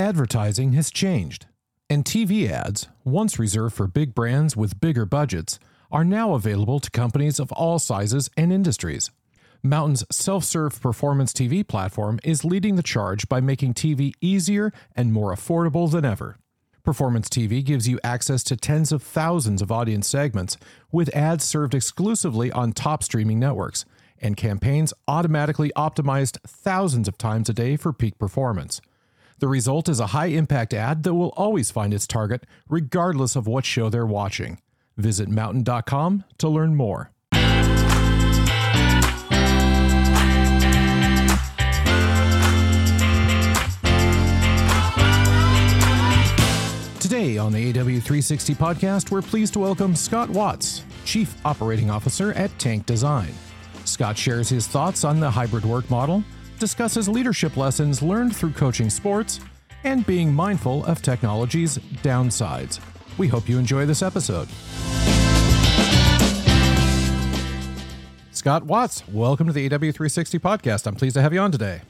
Advertising has changed, and TV ads, once reserved for big brands with bigger budgets, are now available to companies of all sizes and industries. Mountain's self serve performance TV platform is leading the charge by making TV easier and more affordable than ever. Performance TV gives you access to tens of thousands of audience segments, with ads served exclusively on top streaming networks, and campaigns automatically optimized thousands of times a day for peak performance. The result is a high impact ad that will always find its target, regardless of what show they're watching. Visit mountain.com to learn more. Today on the AW360 podcast, we're pleased to welcome Scott Watts, Chief Operating Officer at Tank Design. Scott shares his thoughts on the hybrid work model discusses leadership lessons learned through coaching sports and being mindful of technology's downsides. We hope you enjoy this episode. Scott Watts, welcome to the AW360 podcast. I'm pleased to have you on today.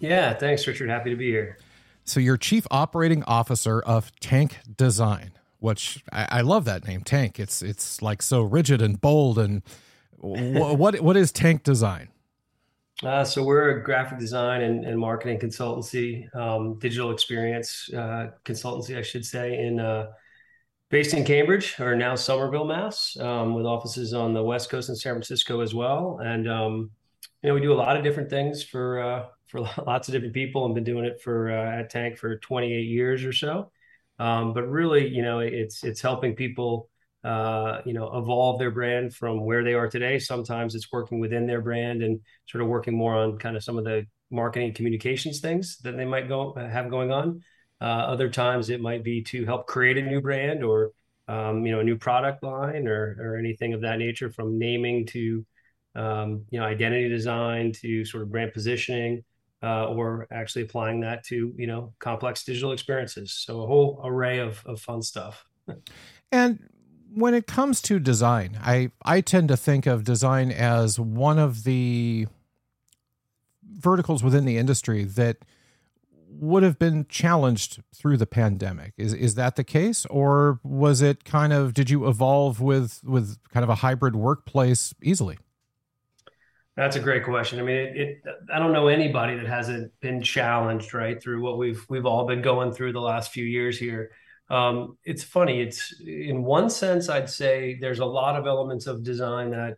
Yeah, thanks, Richard. Happy to be here. So, you're Chief Operating Officer of Tank Design, which I, I love that name, Tank. It's it's like so rigid and bold. And what what is Tank Design? Uh, so we're a graphic design and, and marketing consultancy, um, digital experience uh, consultancy, I should say, in uh, based in Cambridge or now Somerville, Mass, um, with offices on the West Coast and San Francisco as well. And um, you know, we do a lot of different things for uh, for lots of different people, and been doing it for uh, at Tank for 28 years or so. Um, but really, you know, it's it's helping people uh, you know, evolve their brand from where they are today. Sometimes it's working within their brand and sort of working more on kind of some of the marketing communications things that they might go have going on. Uh, other times it might be to help create a new brand or um, you know a new product line or or anything of that nature, from naming to um, you know identity design to sort of brand positioning. Uh, or actually applying that to you know complex digital experiences. So a whole array of, of fun stuff. And when it comes to design, I I tend to think of design as one of the verticals within the industry that would have been challenged through the pandemic. Is is that the case, or was it kind of did you evolve with with kind of a hybrid workplace easily? That's a great question. I mean, it, it, I don't know anybody that hasn't been challenged right through what we've we've all been going through the last few years here. Um, it's funny. It's in one sense, I'd say there's a lot of elements of design that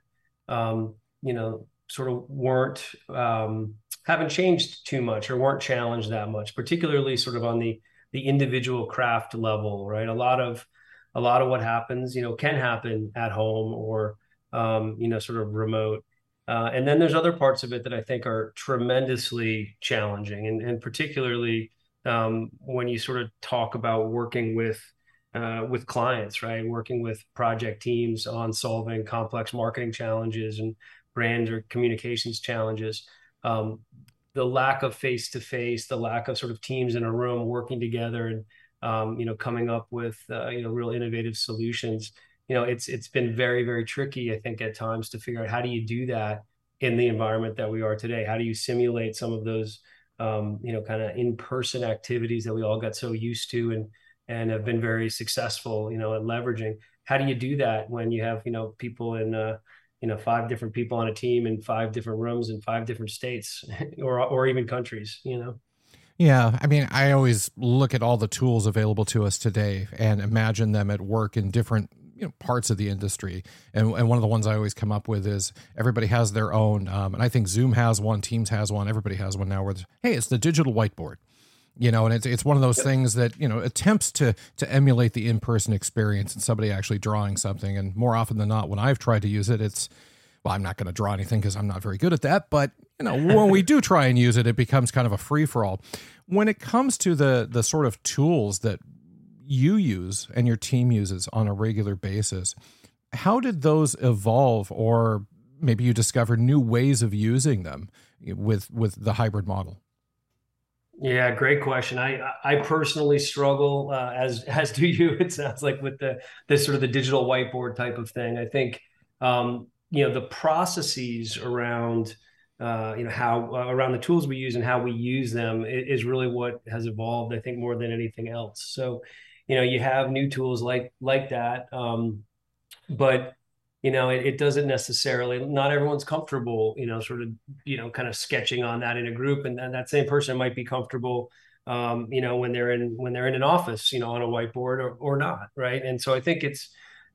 um, you know sort of weren't um, haven't changed too much or weren't challenged that much, particularly sort of on the the individual craft level, right? A lot of a lot of what happens, you know, can happen at home or um, you know, sort of remote. Uh, and then there's other parts of it that I think are tremendously challenging, and, and particularly um, when you sort of talk about working with uh, with clients, right? Working with project teams on solving complex marketing challenges and brand or communications challenges. Um, the lack of face to face, the lack of sort of teams in a room working together and um, you know coming up with uh, you know real innovative solutions. You know, it's it's been very very tricky, I think, at times to figure out how do you do that in the environment that we are today. How do you simulate some of those um, you know, kind of in-person activities that we all got so used to and and have been very successful, you know, at leveraging. How do you do that when you have, you know, people in uh, you know, five different people on a team in five different rooms in five different states or or even countries, you know? Yeah, I mean, I always look at all the tools available to us today and imagine them at work in different you know parts of the industry. And, and one of the ones i always come up with is everybody has their own um, and i think zoom has one teams has one everybody has one now where hey it's the digital whiteboard you know and it's, it's one of those things that you know attempts to to emulate the in-person experience and somebody actually drawing something. And more often than not when i've tried to use it it's well i'm not going to draw anything because i'm not very good at that. But you know when we do try and use it it becomes kind of a free-for-all. When it comes to the the sort of tools that you use and your team uses on a regular basis. How did those evolve, or maybe you discovered new ways of using them with with the hybrid model? Yeah, great question. I I personally struggle uh, as as do you. It sounds like with the this sort of the digital whiteboard type of thing. I think um, you know the processes around uh, you know how uh, around the tools we use and how we use them is really what has evolved. I think more than anything else. So, you know, you have new tools like like that, um, but you know, it, it, doesn't necessarily. Not everyone's comfortable, you know, sort of, you know, kind of sketching on that in a group, and, and that same person might be comfortable, um, you know, when they're in when they're in an office, you know, on a whiteboard or or not, right? And so I think it's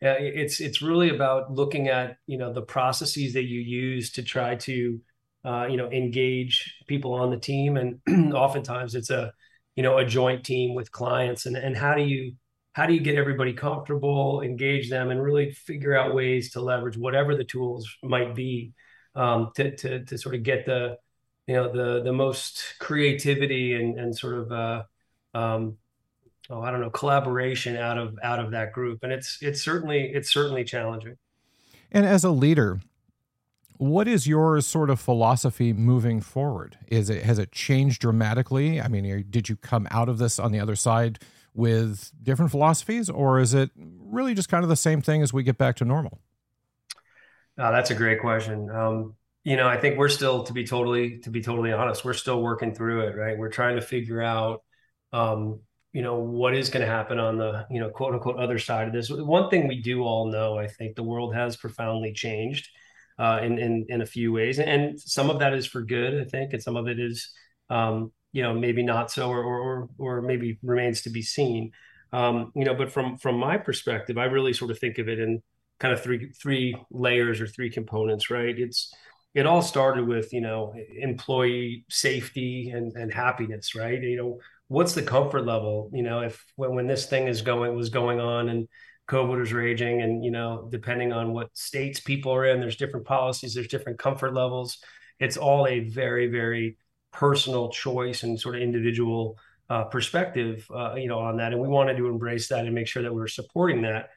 uh, it's it's really about looking at you know the processes that you use to try to uh, you know engage people on the team and oftentimes it's a you know a joint team with clients and and how do you how do you get everybody comfortable engage them and really figure out ways to leverage whatever the tools might be um, to, to to sort of get the you know the the most creativity and and sort of uh, um, oh I don't know collaboration out of out of that group and it's it's certainly it's certainly challenging. And as a leader, what is your sort of philosophy moving forward? Is it has it changed dramatically? I mean, did you come out of this on the other side with different philosophies, or is it really just kind of the same thing as we get back to normal? Oh, that's a great question. Um, you know, I think we're still, to be totally, to be totally honest, we're still working through it. Right, we're trying to figure out, um, you know, what is going to happen on the, you know, quote unquote other side of this. One thing we do all know, I think, the world has profoundly changed uh, in, in in a few ways, and some of that is for good, I think, and some of it is, um, you know, maybe not so, or or or maybe remains to be seen. Um, you know, but from from my perspective, I really sort of think of it in kind of three three layers or three components, right? It's it all started with you know employee safety and and happiness, right? You know, what's the comfort level? You know, if when when this thing is going was going on and COVID was raging, and you know, depending on what states people are in, there's different policies, there's different comfort levels. It's all a very, very personal choice and sort of individual uh, perspective, uh, you know, on that. And we wanted to embrace that and make sure that we were supporting that.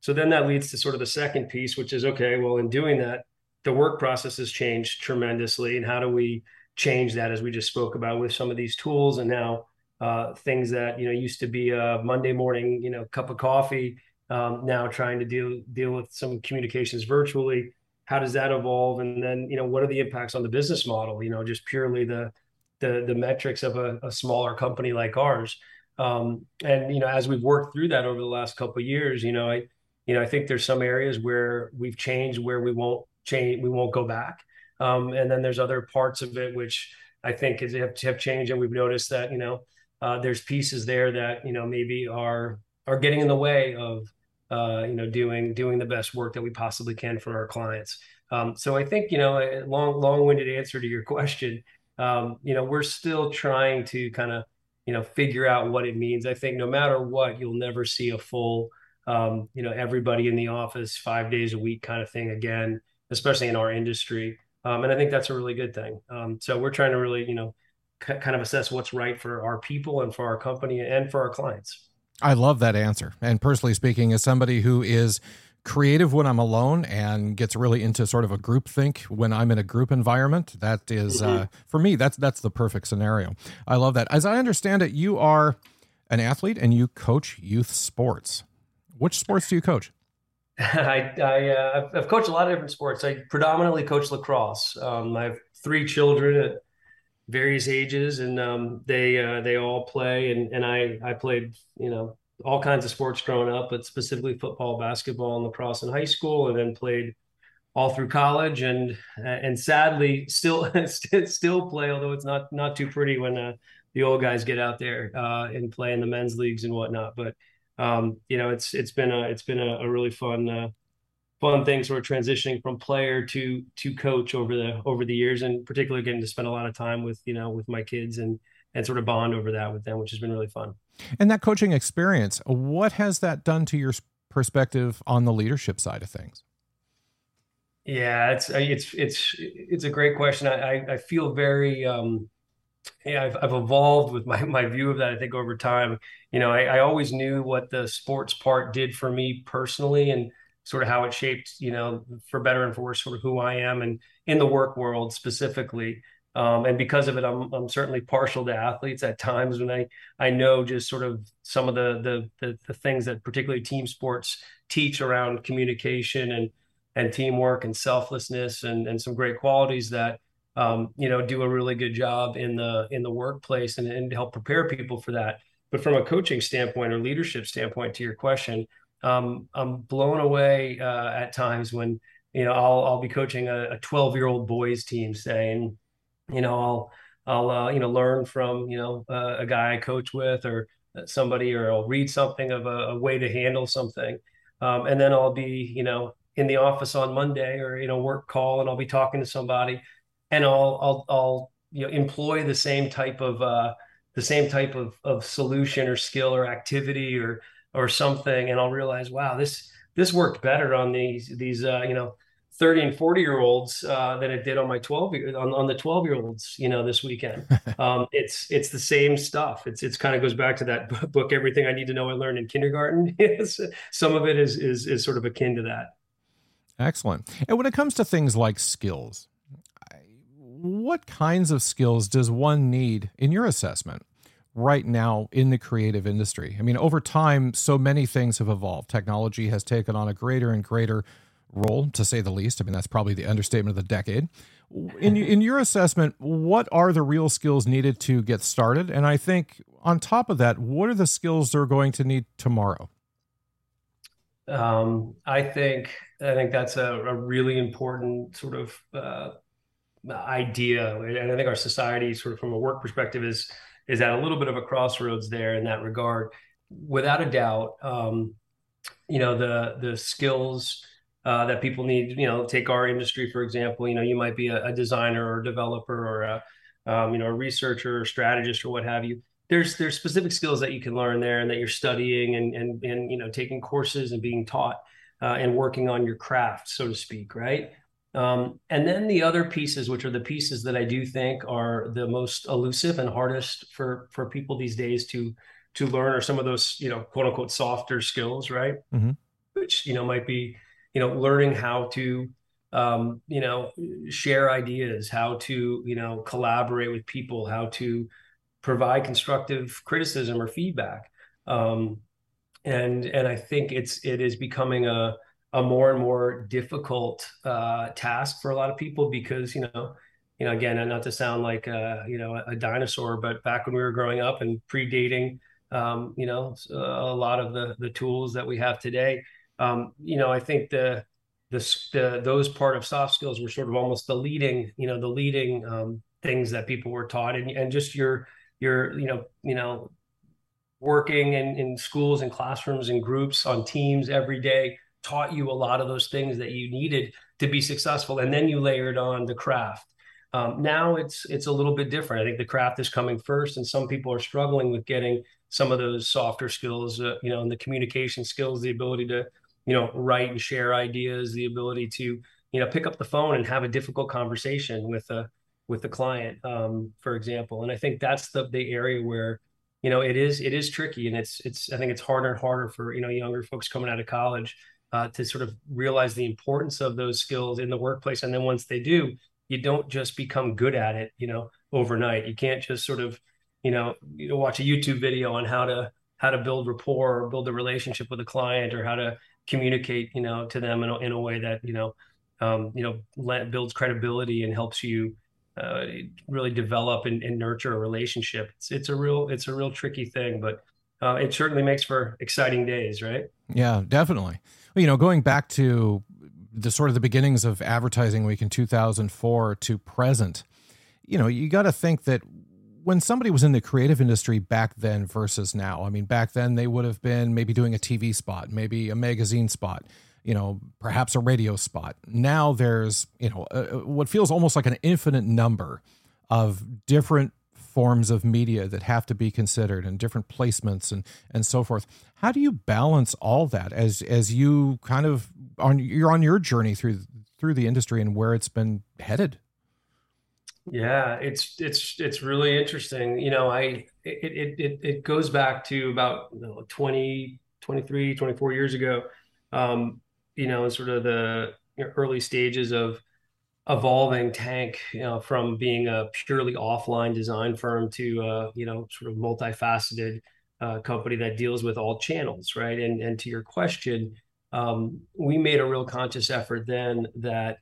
So then that leads to sort of the second piece, which is okay. Well, in doing that, the work process has changed tremendously, and how do we change that, as we just spoke about, with some of these tools and now uh, things that you know used to be a Monday morning, you know, cup of coffee um, now trying to deal deal with some communications virtually. How does that evolve? And then you know what are the impacts on the business model? You know, just purely the the the metrics of a, a smaller company like ours. Um, and you know, as we've worked through that over the last couple of years, you know, I you know I think there's some areas where we've changed where we won't change, we won't go back. Um, and then there's other parts of it which I think have, have changed, and we've noticed that you know uh, there's pieces there that you know maybe are are getting in the way of uh, you know, doing doing the best work that we possibly can for our clients. Um, so I think you know, a long long-winded answer to your question. Um, you know, we're still trying to kind of you know figure out what it means. I think no matter what, you'll never see a full um, you know everybody in the office five days a week kind of thing again, especially in our industry. Um, and I think that's a really good thing. Um, so we're trying to really you know c- kind of assess what's right for our people and for our company and for our clients. I love that answer. And personally speaking, as somebody who is creative when I'm alone and gets really into sort of a group think when I'm in a group environment, that is, uh, mm-hmm. uh, for me, that's that's the perfect scenario. I love that. As I understand it, you are an athlete and you coach youth sports. Which sports do you coach? I, I uh, I've coached a lot of different sports. I predominantly coach lacrosse. Um, I have three children at various ages, and um, they uh, they all play. And and I I played you know all kinds of sports growing up, but specifically football, basketball, and lacrosse in high school, and then played all through college, and and sadly still still play, although it's not not too pretty when uh, the old guys get out there uh, and play in the men's leagues and whatnot. But um, you know, it's it's been a it's been a, a really fun uh, fun things sort of transitioning from player to to coach over the over the years and particularly getting to spend a lot of time with you know with my kids and and sort of bond over that with them which has been really fun. And that coaching experience what has that done to your perspective on the leadership side of things? Yeah it's it's it's it's a great question. I i feel very um yeah, I've, I've evolved with my, my view of that. I think over time, you know, I, I always knew what the sports part did for me personally, and sort of how it shaped, you know, for better and for worse, sort of who I am and in the work world specifically. Um, and because of it, I'm I'm certainly partial to athletes at times when I I know just sort of some of the the the, the things that particularly team sports teach around communication and and teamwork and selflessness and and some great qualities that um, you know, do a really good job in the in the workplace and, and help prepare people for that. But from a coaching standpoint or leadership standpoint, to your question, um, I'm blown away uh, at times when you know I'll I'll be coaching a 12 year old boys team, say, and you know I'll I'll uh, you know learn from you know uh, a guy I coach with or somebody, or I'll read something of a, a way to handle something, um, and then I'll be you know in the office on Monday or you know work call, and I'll be talking to somebody, and I'll I'll I'll you know employ the same type of uh, the same type of of solution or skill or activity or or something, and I'll realize, wow, this this worked better on these these uh, you know 30 and 40 year olds uh, than it did on my 12 on, on the 12 year olds you know this weekend. Um, it's it's the same stuff. It's it's kind of goes back to that book everything i need to know i learned in kindergarten. Yes. some of it is is is sort of akin to that. Excellent. And when it comes to things like skills what kinds of skills does one need in your assessment right now in the creative industry i mean over time so many things have evolved technology has taken on a greater and greater role, to say the least. I mean, that's probably the understatement of the decade. In, in your assessment, what are the real skills needed to get started? And I think on top of that, what are the skills they're going to need tomorrow? Um, I think I think that's a, a really important sort of uh, idea, and I think our society, sort of from a work perspective, is is at a little bit of a crossroads there in that regard. Without a doubt, um, you know the the skills uh, that people need. You know, take our industry for example. You know, you might be a, a designer or a developer or a um, you know a researcher or strategist or what have you. There's there's specific skills that you can learn there and that you're studying and and and you know taking courses and being taught uh, and working on your craft, so to speak, right? Um, and then the other pieces, which are the pieces that I do think are the most elusive and hardest for for people these days to to learn, are some of those you know quote unquote softer skills, right? Mm-hmm. Which you know might be you know learning how to um, you know share ideas how to you know collaborate with people how to provide constructive criticism or feedback um, and and i think it's it is becoming a a more and more difficult uh, task for a lot of people because you know you know again not to sound like a, you know a dinosaur but back when we were growing up and predating um, you know a lot of the the tools that we have today um, you know, I think the, the, the those part of soft skills were sort of almost the leading, you know, the leading um, things that people were taught, and and just your your you know you know working in, in schools and classrooms and groups on teams every day taught you a lot of those things that you needed to be successful and then you layered on the craft. Um, now it's it's a little bit different. I think the craft is coming first and some people are struggling with getting some of those softer skills uh, you know and the communication skills the ability to you know write and share ideas the ability to you know pick up the phone and have a difficult conversation with a with the client um, for example. And i think that's the the area where you know it is it is tricky and it's it's i think it's harder and harder for you know younger folks coming out of college uh, to sort of realize the importance of those skills in the workplace and then once they do you don't just become good at it you know overnight you can't just sort of you know you know watch a youtube video on how to how to build rapport or build a relationship with a client or how to communicate, you know, to them in a, in a way that you know, um, you know, builds credibility and helps you uh, really develop and, and, nurture a relationship. It's it's a real it's a real tricky thing, but uh, it certainly makes for exciting days, right? Yeah, definitely. You know, going back to the sort of the beginnings of advertising week in 2004 to present, you know, you got to think that when somebody was in the creative industry back then versus now, I mean, back then they would have been maybe doing a TV spot, maybe a magazine spot, you know, perhaps a radio spot. Now there's, you know, what feels almost like an infinite number of different forms of media that have to be considered and different placements and and so forth. How do you balance all that as as you kind of on you're on your journey through through the industry and where it's been headed? Yeah, it's it's it's really interesting. You know, I it it it goes back to about you know, 20, 23, 24 years ago. Um, you know, sort of the early stages of evolving Tank, you know, from being a purely offline design firm to uh, you know, sort of multifaceted uh, company that deals with all channels, right? And and to your question, um, we made a real conscious effort then that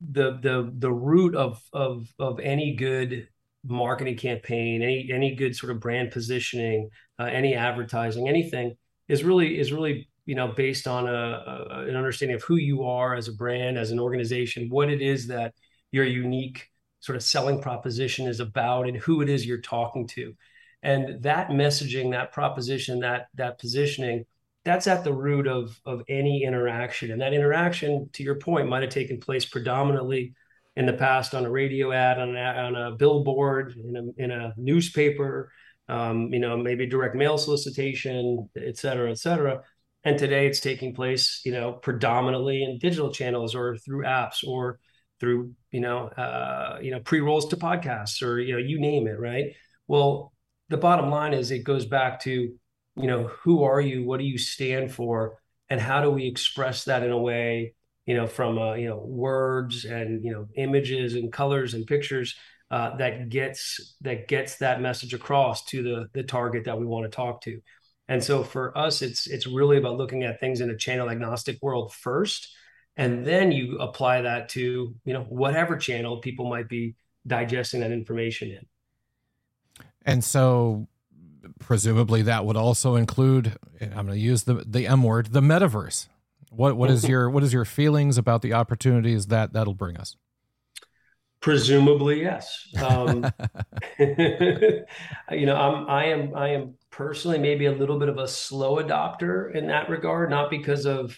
the the the root of of of any good marketing campaign, any any good sort of brand positioning, uh, any advertising, anything is really is really you know based on a, a, an understanding of who you are as a brand, as an organization, what it is that your unique sort of selling proposition is about, and who it is you're talking to, and that messaging, that proposition, that that positioning. That's at the root of of any interaction, and that interaction, to your point, might have taken place predominantly in the past on a radio ad, on a, on a billboard, in a, in a newspaper, um, you know, maybe direct mail solicitation, et cetera, et cetera. And today it's taking place, you know, predominantly in digital channels or through apps or through, you know, uh, you know, pre-rolls to podcasts or, you know, you name it, right? Well, the bottom line is it goes back to, you know, who are you? What do you stand for? And how do we express that in a way you know, from uh, you know words and you know images and colors and pictures uh, that gets that gets that message across to the the target that we want to talk to. And so for us, it's it's really about looking at things in a channel agnostic world first, and then you apply that to you know whatever channel people might be digesting that information in. And so presumably that would also include I'm going to use the the M word, the metaverse. What what is your what is your feelings about the opportunities that that'll bring us? Presumably, yes. Um, you know, I'm I am I am personally maybe a little bit of a slow adopter in that regard, not because of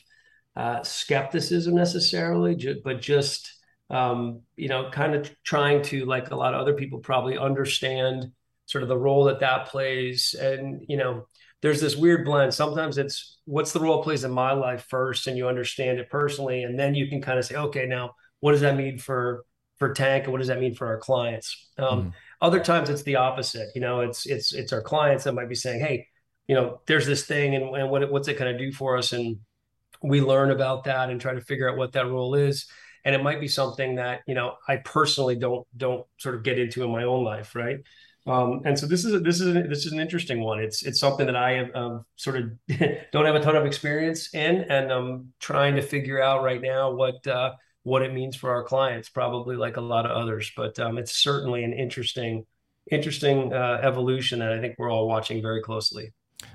uh, skepticism necessarily, ju- but just um, you know, kind of trying to, like a lot of other people, probably understand sort of the role that that plays, and you know, there's this weird blend. Sometimes it's what's the role it plays in my life first, and you understand it personally, and then you can kind of say, okay, now what does that mean for for Tank, and what does that mean for our clients? Um, mm. Other times it's the opposite. You know, it's it's it's our clients that might be saying, hey, you know, there's this thing, and, and what what's it going to do for us, and we learn about that and try to figure out what that role is and it might be something that you know i personally don't don't sort of get into in my own life right um, and so this is a, this is a, this is an interesting one. It's it's something that I have um, sort of don't have a ton of experience in, and I'm trying to figure out right now what uh, what it means for our clients. Probably like a lot of others, but um, it's certainly an interesting interesting uh, evolution that I think we're all watching very closely.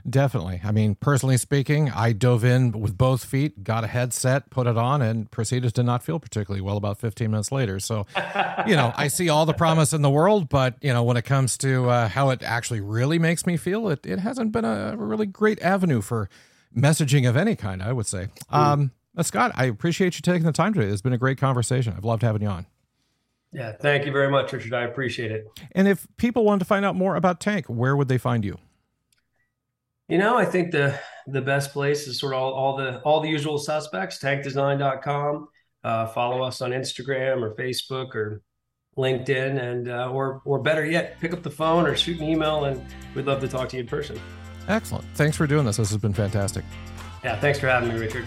Definitely. I mean, personally speaking, I dove in with both feet, got a headset, put it on, and proceeded to not feel particularly well about 15 minutes later. So, you know, I see all the promise in the world, but, you know, when it comes to uh, how it actually really makes me feel, it, it hasn't been a really great avenue for messaging of any kind, I would say. Um, Scott, I appreciate you taking the time today. It's been a great conversation. I've loved having you on. Yeah, thank you very much, Richard. I appreciate it. And if people wanted to find out more about Tank, where would they find you? You know, I think the the best place is sort of all, all the all the usual suspects, tankdesign.com. Uh, follow us on Instagram or Facebook or LinkedIn, and uh, or or better yet, pick up the phone or shoot an email, and we'd love to talk to you in person. Excellent. Thanks for doing this. This has been fantastic. Yeah, thanks for having me, Richard.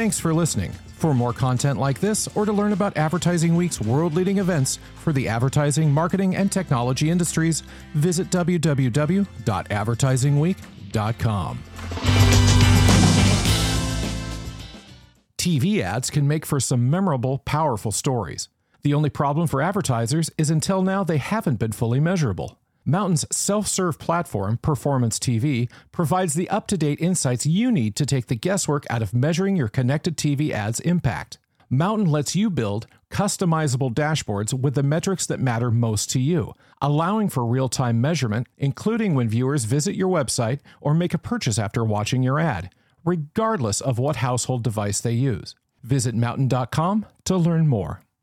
Thanks for listening. For more content like this, or to learn about Advertising Week's world leading events for the advertising, marketing, and technology industries, visit www.advertisingweek.com. TV ads can make for some memorable, powerful stories. The only problem for advertisers is until now they haven't been fully measurable. Mountain's self serve platform, Performance TV, provides the up to date insights you need to take the guesswork out of measuring your connected TV ads' impact. Mountain lets you build customizable dashboards with the metrics that matter most to you, allowing for real time measurement, including when viewers visit your website or make a purchase after watching your ad, regardless of what household device they use. Visit mountain.com to learn more.